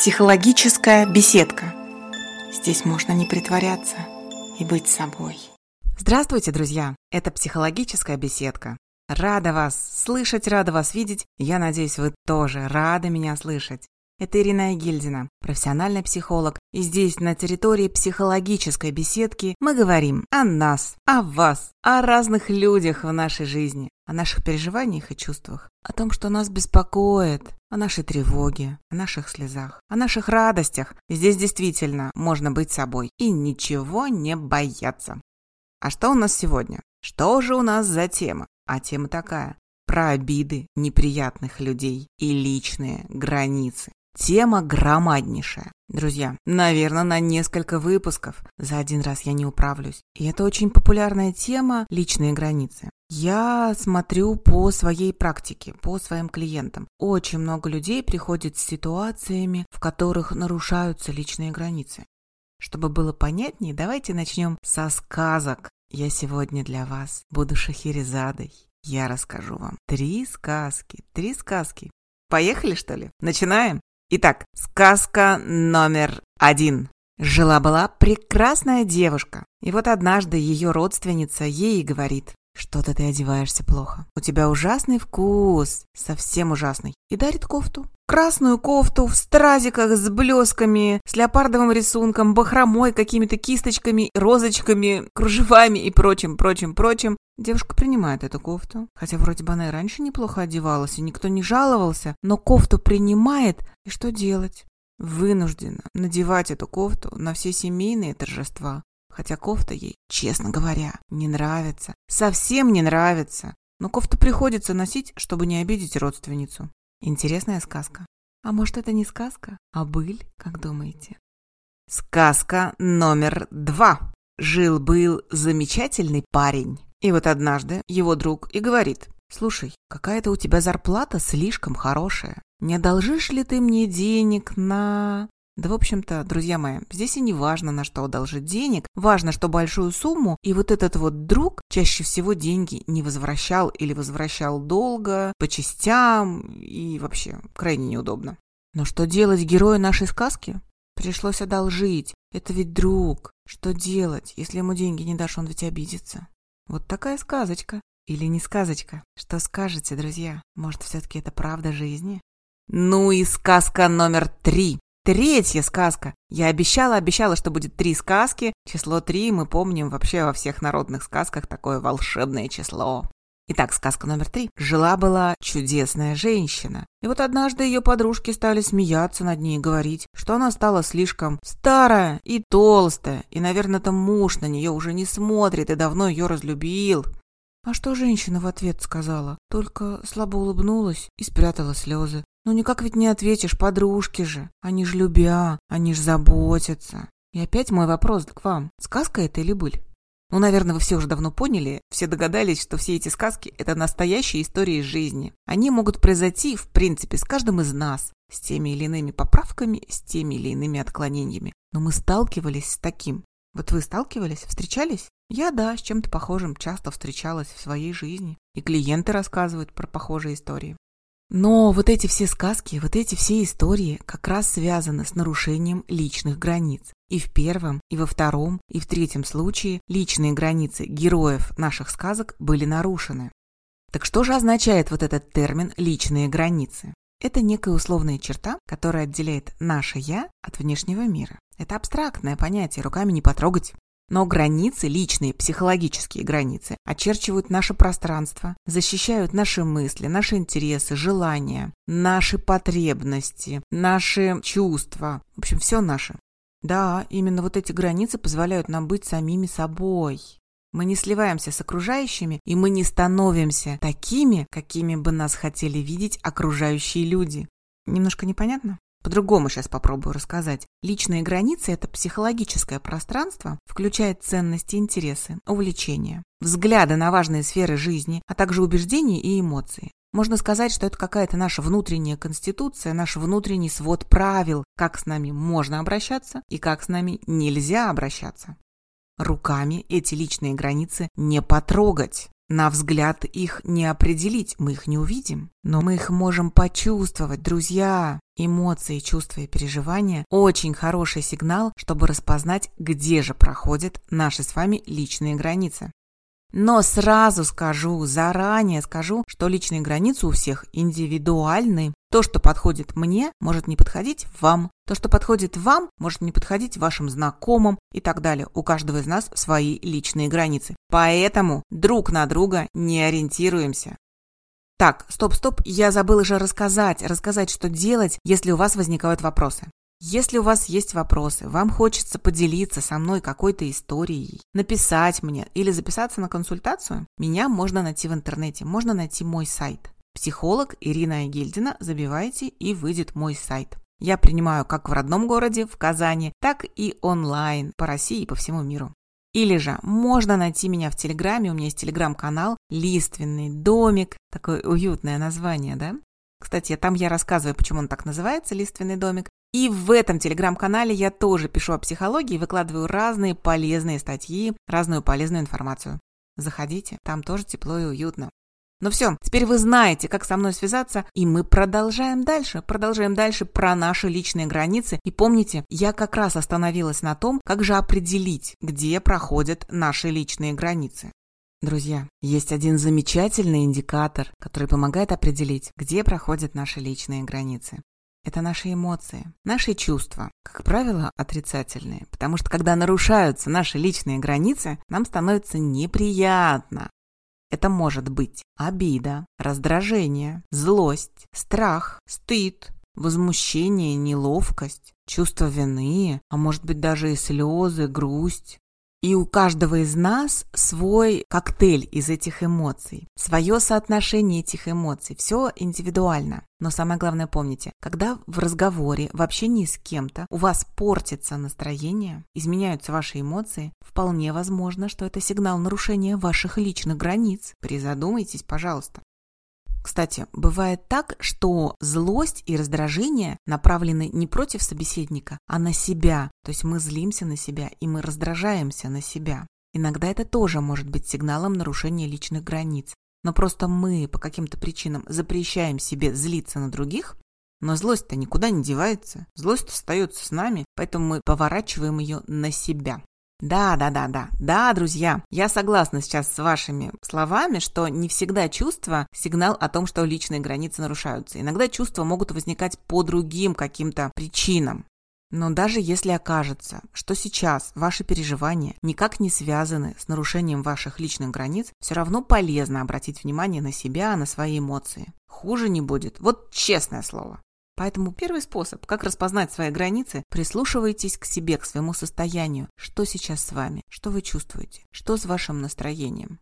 Психологическая беседка. Здесь можно не притворяться и быть собой. Здравствуйте, друзья! Это психологическая беседка. Рада вас слышать, рада вас видеть. Я надеюсь, вы тоже рады меня слышать. Это Ирина Гильдина, профессиональный психолог. И здесь, на территории психологической беседки, мы говорим о нас, о вас, о разных людях в нашей жизни, о наших переживаниях и чувствах, о том, что нас беспокоит, о нашей тревоге, о наших слезах, о наших радостях. Здесь действительно можно быть собой и ничего не бояться. А что у нас сегодня? Что же у нас за тема? А тема такая. Про обиды неприятных людей и личные границы. Тема громаднейшая. Друзья, наверное, на несколько выпусков. За один раз я не управлюсь. И это очень популярная тема – личные границы. Я смотрю по своей практике, по своим клиентам. Очень много людей приходит с ситуациями, в которых нарушаются личные границы. Чтобы было понятнее, давайте начнем со сказок. Я сегодня для вас буду Шахерезадой. Я расскажу вам три сказки, три сказки. Поехали, что ли? Начинаем? Итак, сказка номер один. Жила-была прекрасная девушка. И вот однажды ее родственница ей говорит, что-то ты одеваешься плохо. У тебя ужасный вкус, совсем ужасный. И дарит кофту. Красную кофту в стразиках с блесками, с леопардовым рисунком, бахромой, какими-то кисточками, розочками, кружевами и прочим, прочим, прочим. Девушка принимает эту кофту, хотя вроде бы она и раньше неплохо одевалась, и никто не жаловался, но кофту принимает, и что делать? Вынуждена надевать эту кофту на все семейные торжества, хотя кофта ей, честно говоря, не нравится, совсем не нравится. Но кофту приходится носить, чтобы не обидеть родственницу. Интересная сказка. А может, это не сказка, а быль, как думаете? Сказка номер два. Жил-был замечательный парень. И вот однажды его друг и говорит, «Слушай, какая-то у тебя зарплата слишком хорошая. Не одолжишь ли ты мне денег на...» Да, в общем-то, друзья мои, здесь и не важно, на что одолжить денег, важно, что большую сумму, и вот этот вот друг чаще всего деньги не возвращал или возвращал долго, по частям, и вообще крайне неудобно. Но что делать герою нашей сказки? Пришлось одолжить. Это ведь друг. Что делать, если ему деньги не дашь, он ведь обидится? Вот такая сказочка. Или не сказочка? Что скажете, друзья? Может, все-таки это правда жизни? Ну и сказка номер три. Третья сказка. Я обещала, обещала, что будет три сказки. Число три мы помним вообще во всех народных сказках такое волшебное число. Итак, сказка номер три. Жила-была чудесная женщина. И вот однажды ее подружки стали смеяться над ней и говорить, что она стала слишком старая и толстая, и, наверное, там муж на нее уже не смотрит и давно ее разлюбил. А что женщина в ответ сказала? Только слабо улыбнулась и спрятала слезы. Ну никак ведь не ответишь, подружки же. Они ж любя, они ж заботятся. И опять мой вопрос к вам. Сказка это или быль? Ну, наверное, вы все уже давно поняли, все догадались, что все эти сказки – это настоящие истории из жизни. Они могут произойти, в принципе, с каждым из нас, с теми или иными поправками, с теми или иными отклонениями. Но мы сталкивались с таким. Вот вы сталкивались, встречались? Я, да, с чем-то похожим часто встречалась в своей жизни. И клиенты рассказывают про похожие истории. Но вот эти все сказки, вот эти все истории как раз связаны с нарушением личных границ. И в первом, и во втором, и в третьем случае личные границы героев наших сказок были нарушены. Так что же означает вот этот термин «личные границы»? Это некая условная черта, которая отделяет наше «я» от внешнего мира. Это абстрактное понятие, руками не потрогать. Но границы, личные психологические границы, очерчивают наше пространство, защищают наши мысли, наши интересы, желания, наши потребности, наши чувства. В общем, все наше. Да, именно вот эти границы позволяют нам быть самими собой. Мы не сливаемся с окружающими, и мы не становимся такими, какими бы нас хотели видеть окружающие люди. Немножко непонятно? По-другому сейчас попробую рассказать. Личные границы – это психологическое пространство, включает ценности, интересы, увлечения, взгляды на важные сферы жизни, а также убеждения и эмоции. Можно сказать, что это какая-то наша внутренняя конституция, наш внутренний свод правил, как с нами можно обращаться и как с нами нельзя обращаться. Руками эти личные границы не потрогать. На взгляд их не определить, мы их не увидим, но мы их можем почувствовать, друзья. Эмоции, чувства и переживания – очень хороший сигнал, чтобы распознать, где же проходят наши с вами личные границы. Но сразу скажу, заранее скажу, что личные границы у всех индивидуальны. То, что подходит мне, может не подходить вам. То, что подходит вам, может не подходить вашим знакомым и так далее. У каждого из нас свои личные границы. Поэтому друг на друга не ориентируемся. Так, стоп-стоп, я забыла же рассказать, рассказать, что делать, если у вас возникают вопросы. Если у вас есть вопросы, вам хочется поделиться со мной какой-то историей, написать мне или записаться на консультацию, меня можно найти в интернете, можно найти мой сайт. Психолог Ирина Гильдина, забивайте и выйдет мой сайт. Я принимаю как в родном городе, в Казани, так и онлайн по России и по всему миру. Или же можно найти меня в Телеграме, у меня есть Телеграм-канал «Лиственный домик», такое уютное название, да? Кстати, там я рассказываю, почему он так называется, «Лиственный домик». И в этом телеграм-канале я тоже пишу о психологии, выкладываю разные полезные статьи, разную полезную информацию. Заходите, там тоже тепло и уютно. Ну все, теперь вы знаете, как со мной связаться, и мы продолжаем дальше, продолжаем дальше про наши личные границы. И помните, я как раз остановилась на том, как же определить, где проходят наши личные границы. Друзья, есть один замечательный индикатор, который помогает определить, где проходят наши личные границы. Это наши эмоции, наши чувства, как правило, отрицательные, потому что когда нарушаются наши личные границы, нам становится неприятно. Это может быть обида, раздражение, злость, страх, стыд, возмущение, неловкость, чувство вины, а может быть даже и слезы, грусть, и у каждого из нас свой коктейль из этих эмоций, свое соотношение этих эмоций, все индивидуально. Но самое главное помните, когда в разговоре, в общении с кем-то у вас портится настроение, изменяются ваши эмоции, вполне возможно, что это сигнал нарушения ваших личных границ. Призадумайтесь, пожалуйста. Кстати, бывает так, что злость и раздражение направлены не против собеседника, а на себя. То есть мы злимся на себя и мы раздражаемся на себя. Иногда это тоже может быть сигналом нарушения личных границ. Но просто мы по каким-то причинам запрещаем себе злиться на других, но злость-то никуда не девается. Злость остается с нами, поэтому мы поворачиваем ее на себя. Да, да, да, да. Да, друзья, я согласна сейчас с вашими словами, что не всегда чувства – сигнал о том, что личные границы нарушаются. Иногда чувства могут возникать по другим каким-то причинам. Но даже если окажется, что сейчас ваши переживания никак не связаны с нарушением ваших личных границ, все равно полезно обратить внимание на себя, на свои эмоции. Хуже не будет. Вот честное слово. Поэтому первый способ, как распознать свои границы, прислушивайтесь к себе, к своему состоянию. Что сейчас с вами? Что вы чувствуете? Что с вашим настроением?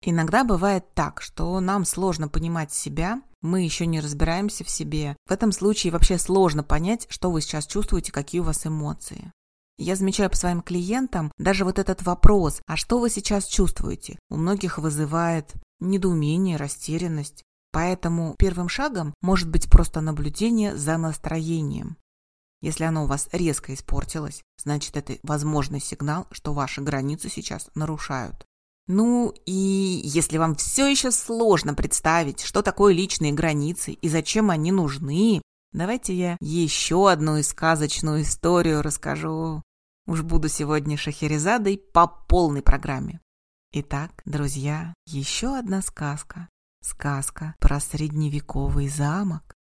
Иногда бывает так, что нам сложно понимать себя, мы еще не разбираемся в себе. В этом случае вообще сложно понять, что вы сейчас чувствуете, какие у вас эмоции. Я замечаю по своим клиентам даже вот этот вопрос, а что вы сейчас чувствуете? У многих вызывает недоумение, растерянность. Поэтому первым шагом может быть просто наблюдение за настроением. Если оно у вас резко испортилось, значит это возможный сигнал, что ваши границы сейчас нарушают. Ну и если вам все еще сложно представить, что такое личные границы и зачем они нужны, давайте я еще одну сказочную историю расскажу. Уж буду сегодня Шахерезадой по полной программе. Итак, друзья, еще одна сказка Сказка про средневековый замок.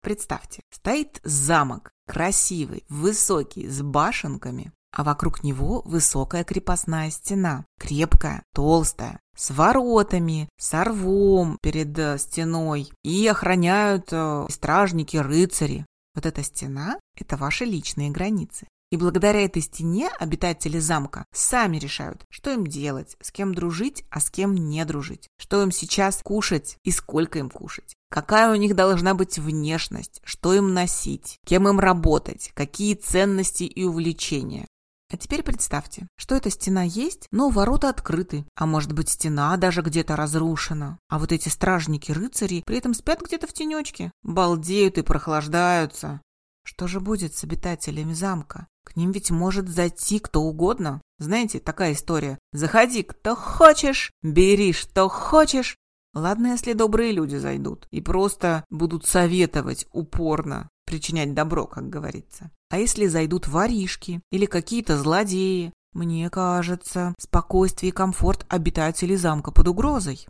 Представьте, стоит замок, красивый, высокий, с башенками, а вокруг него высокая крепостная стена, крепкая, толстая, с воротами, с рвом перед э, стеной, и охраняют э, стражники, рыцари. Вот эта стена – это ваши личные границы. И благодаря этой стене обитатели замка сами решают, что им делать, с кем дружить, а с кем не дружить, что им сейчас кушать и сколько им кушать, какая у них должна быть внешность, что им носить, кем им работать, какие ценности и увлечения. А теперь представьте, что эта стена есть, но ворота открыты, а может быть стена даже где-то разрушена. А вот эти стражники-рыцари при этом спят где-то в тенечке, балдеют и прохлаждаются. Что же будет с обитателями замка? К ним ведь может зайти кто угодно. Знаете, такая история. Заходи, кто хочешь, бери, что хочешь. Ладно, если добрые люди зайдут и просто будут советовать упорно, причинять добро, как говорится. А если зайдут воришки или какие-то злодеи? Мне кажется, спокойствие и комфорт обитателей замка под угрозой.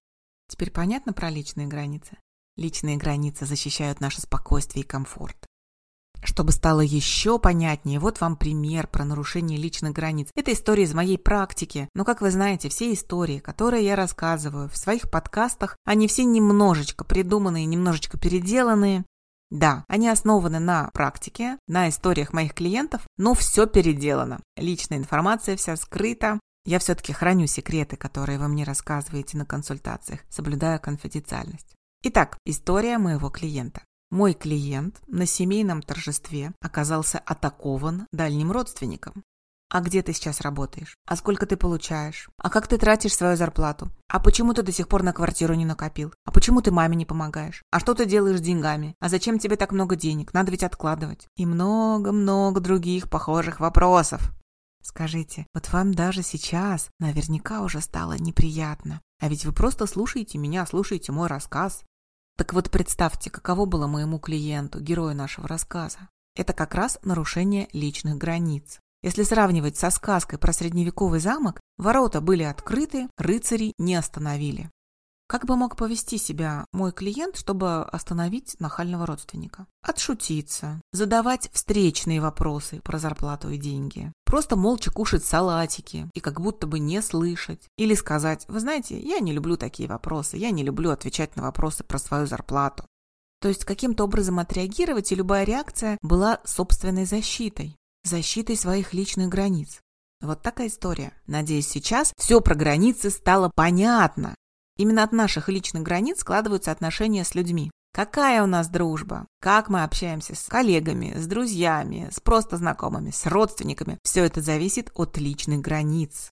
Теперь понятно про личные границы? Личные границы защищают наше спокойствие и комфорт. Чтобы стало еще понятнее, вот вам пример про нарушение личных границ. Это история из моей практики. Но, как вы знаете, все истории, которые я рассказываю в своих подкастах, они все немножечко придуманные, немножечко переделанные. Да, они основаны на практике, на историях моих клиентов, но все переделано. Личная информация вся скрыта. Я все-таки храню секреты, которые вы мне рассказываете на консультациях, соблюдая конфиденциальность. Итак, история моего клиента. Мой клиент на семейном торжестве оказался атакован дальним родственником. А где ты сейчас работаешь? А сколько ты получаешь? А как ты тратишь свою зарплату? А почему ты до сих пор на квартиру не накопил? А почему ты маме не помогаешь? А что ты делаешь с деньгами? А зачем тебе так много денег? Надо ведь откладывать. И много-много других похожих вопросов. Скажите, вот вам даже сейчас наверняка уже стало неприятно. А ведь вы просто слушаете меня, слушаете мой рассказ. Так вот представьте, каково было моему клиенту, герою нашего рассказа. Это как раз нарушение личных границ. Если сравнивать со сказкой про средневековый замок, ворота были открыты, рыцари не остановили. Как бы мог повести себя мой клиент, чтобы остановить нахального родственника? Отшутиться, задавать встречные вопросы про зарплату и деньги, просто молча кушать салатики и как будто бы не слышать. Или сказать, вы знаете, я не люблю такие вопросы, я не люблю отвечать на вопросы про свою зарплату. То есть каким-то образом отреагировать, и любая реакция была собственной защитой, защитой своих личных границ. Вот такая история. Надеюсь, сейчас все про границы стало понятно. Именно от наших личных границ складываются отношения с людьми. Какая у нас дружба? Как мы общаемся с коллегами, с друзьями, с просто знакомыми, с родственниками? Все это зависит от личных границ.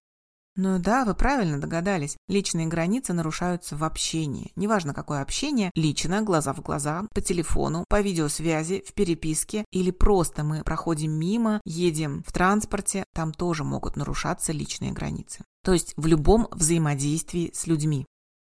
Ну да, вы правильно догадались. Личные границы нарушаются в общении. Неважно, какое общение, лично, глаза в глаза, по телефону, по видеосвязи, в переписке или просто мы проходим мимо, едем в транспорте, там тоже могут нарушаться личные границы. То есть в любом взаимодействии с людьми.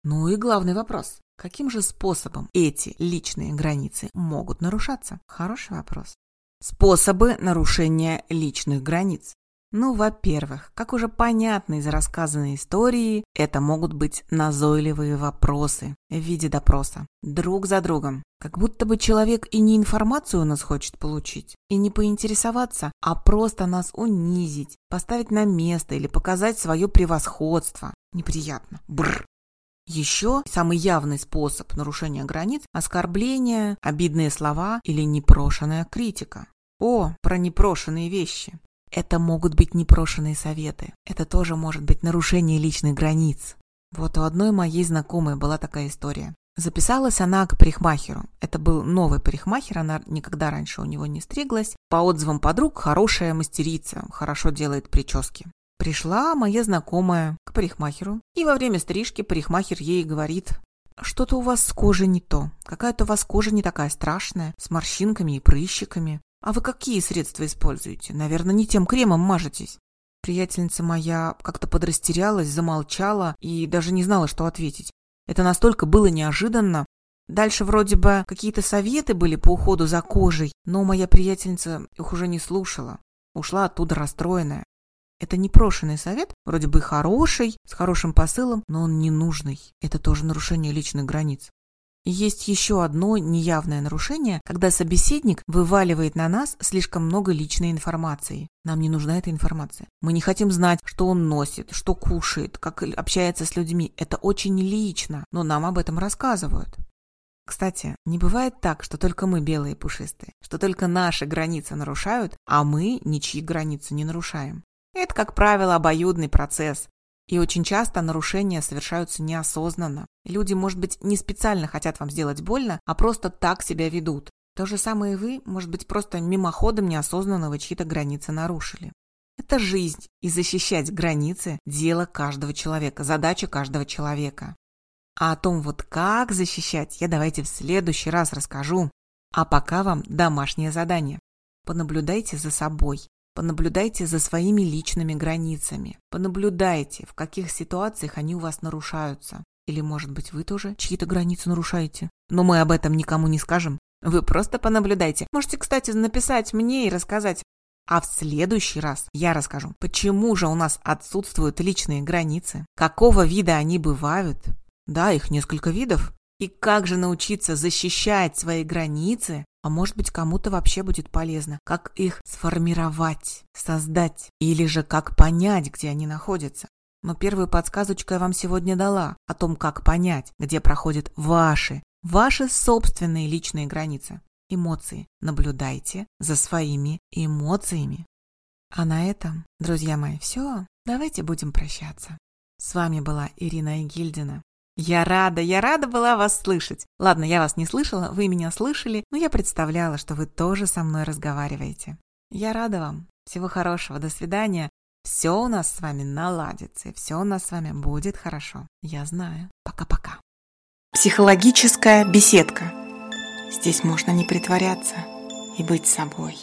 Ну и главный вопрос. Каким же способом эти личные границы могут нарушаться? Хороший вопрос. Способы нарушения личных границ. Ну, во-первых, как уже понятно из рассказанной истории, это могут быть назойливые вопросы в виде допроса. Друг за другом. Как будто бы человек и не информацию у нас хочет получить, и не поинтересоваться, а просто нас унизить, поставить на место или показать свое превосходство. Неприятно. Бррр. Еще самый явный способ нарушения границ – оскорбление, обидные слова или непрошенная критика. О, про непрошенные вещи. Это могут быть непрошенные советы. Это тоже может быть нарушение личных границ. Вот у одной моей знакомой была такая история. Записалась она к парикмахеру. Это был новый парикмахер, она никогда раньше у него не стриглась. По отзывам подруг, хорошая мастерица, хорошо делает прически. Пришла моя знакомая к парикмахеру, и во время стрижки парикмахер ей говорит, что-то у вас с кожей не то, какая-то у вас кожа не такая страшная, с морщинками и прыщиками. А вы какие средства используете? Наверное, не тем кремом мажетесь. Приятельница моя как-то подрастерялась, замолчала и даже не знала, что ответить. Это настолько было неожиданно. Дальше вроде бы какие-то советы были по уходу за кожей, но моя приятельница их уже не слушала. Ушла оттуда расстроенная. Это непрошенный совет, вроде бы хороший, с хорошим посылом, но он ненужный. Это тоже нарушение личных границ. Есть еще одно неявное нарушение, когда собеседник вываливает на нас слишком много личной информации. Нам не нужна эта информация. Мы не хотим знать, что он носит, что кушает, как общается с людьми. Это очень лично, но нам об этом рассказывают. Кстати, не бывает так, что только мы белые пушистые, что только наши границы нарушают, а мы ничьи границы не нарушаем. Это, как правило, обоюдный процесс. И очень часто нарушения совершаются неосознанно. Люди, может быть, не специально хотят вам сделать больно, а просто так себя ведут. То же самое и вы, может быть, просто мимоходом неосознанно чьи-то границы нарушили. Это жизнь, и защищать границы – дело каждого человека, задача каждого человека. А о том вот как защищать, я давайте в следующий раз расскажу. А пока вам домашнее задание. Понаблюдайте за собой. Понаблюдайте за своими личными границами. Понаблюдайте, в каких ситуациях они у вас нарушаются. Или, может быть, вы тоже чьи-то границы нарушаете? Но мы об этом никому не скажем. Вы просто понаблюдайте. Можете, кстати, написать мне и рассказать. А в следующий раз я расскажу, почему же у нас отсутствуют личные границы, какого вида они бывают. Да, их несколько видов. И как же научиться защищать свои границы, а может быть кому-то вообще будет полезно, как их сформировать, создать, или же как понять, где они находятся. Но первую подсказочку я вам сегодня дала о том, как понять, где проходят ваши, ваши собственные личные границы. Эмоции. Наблюдайте за своими эмоциями. А на этом, друзья мои, все. Давайте будем прощаться. С вами была Ирина Игильдина. Я рада, я рада была вас слышать. Ладно, я вас не слышала, вы меня слышали, но я представляла, что вы тоже со мной разговариваете. Я рада вам. Всего хорошего, до свидания. Все у нас с вами наладится, и все у нас с вами будет хорошо. Я знаю. Пока-пока. Психологическая беседка. Здесь можно не притворяться и быть собой.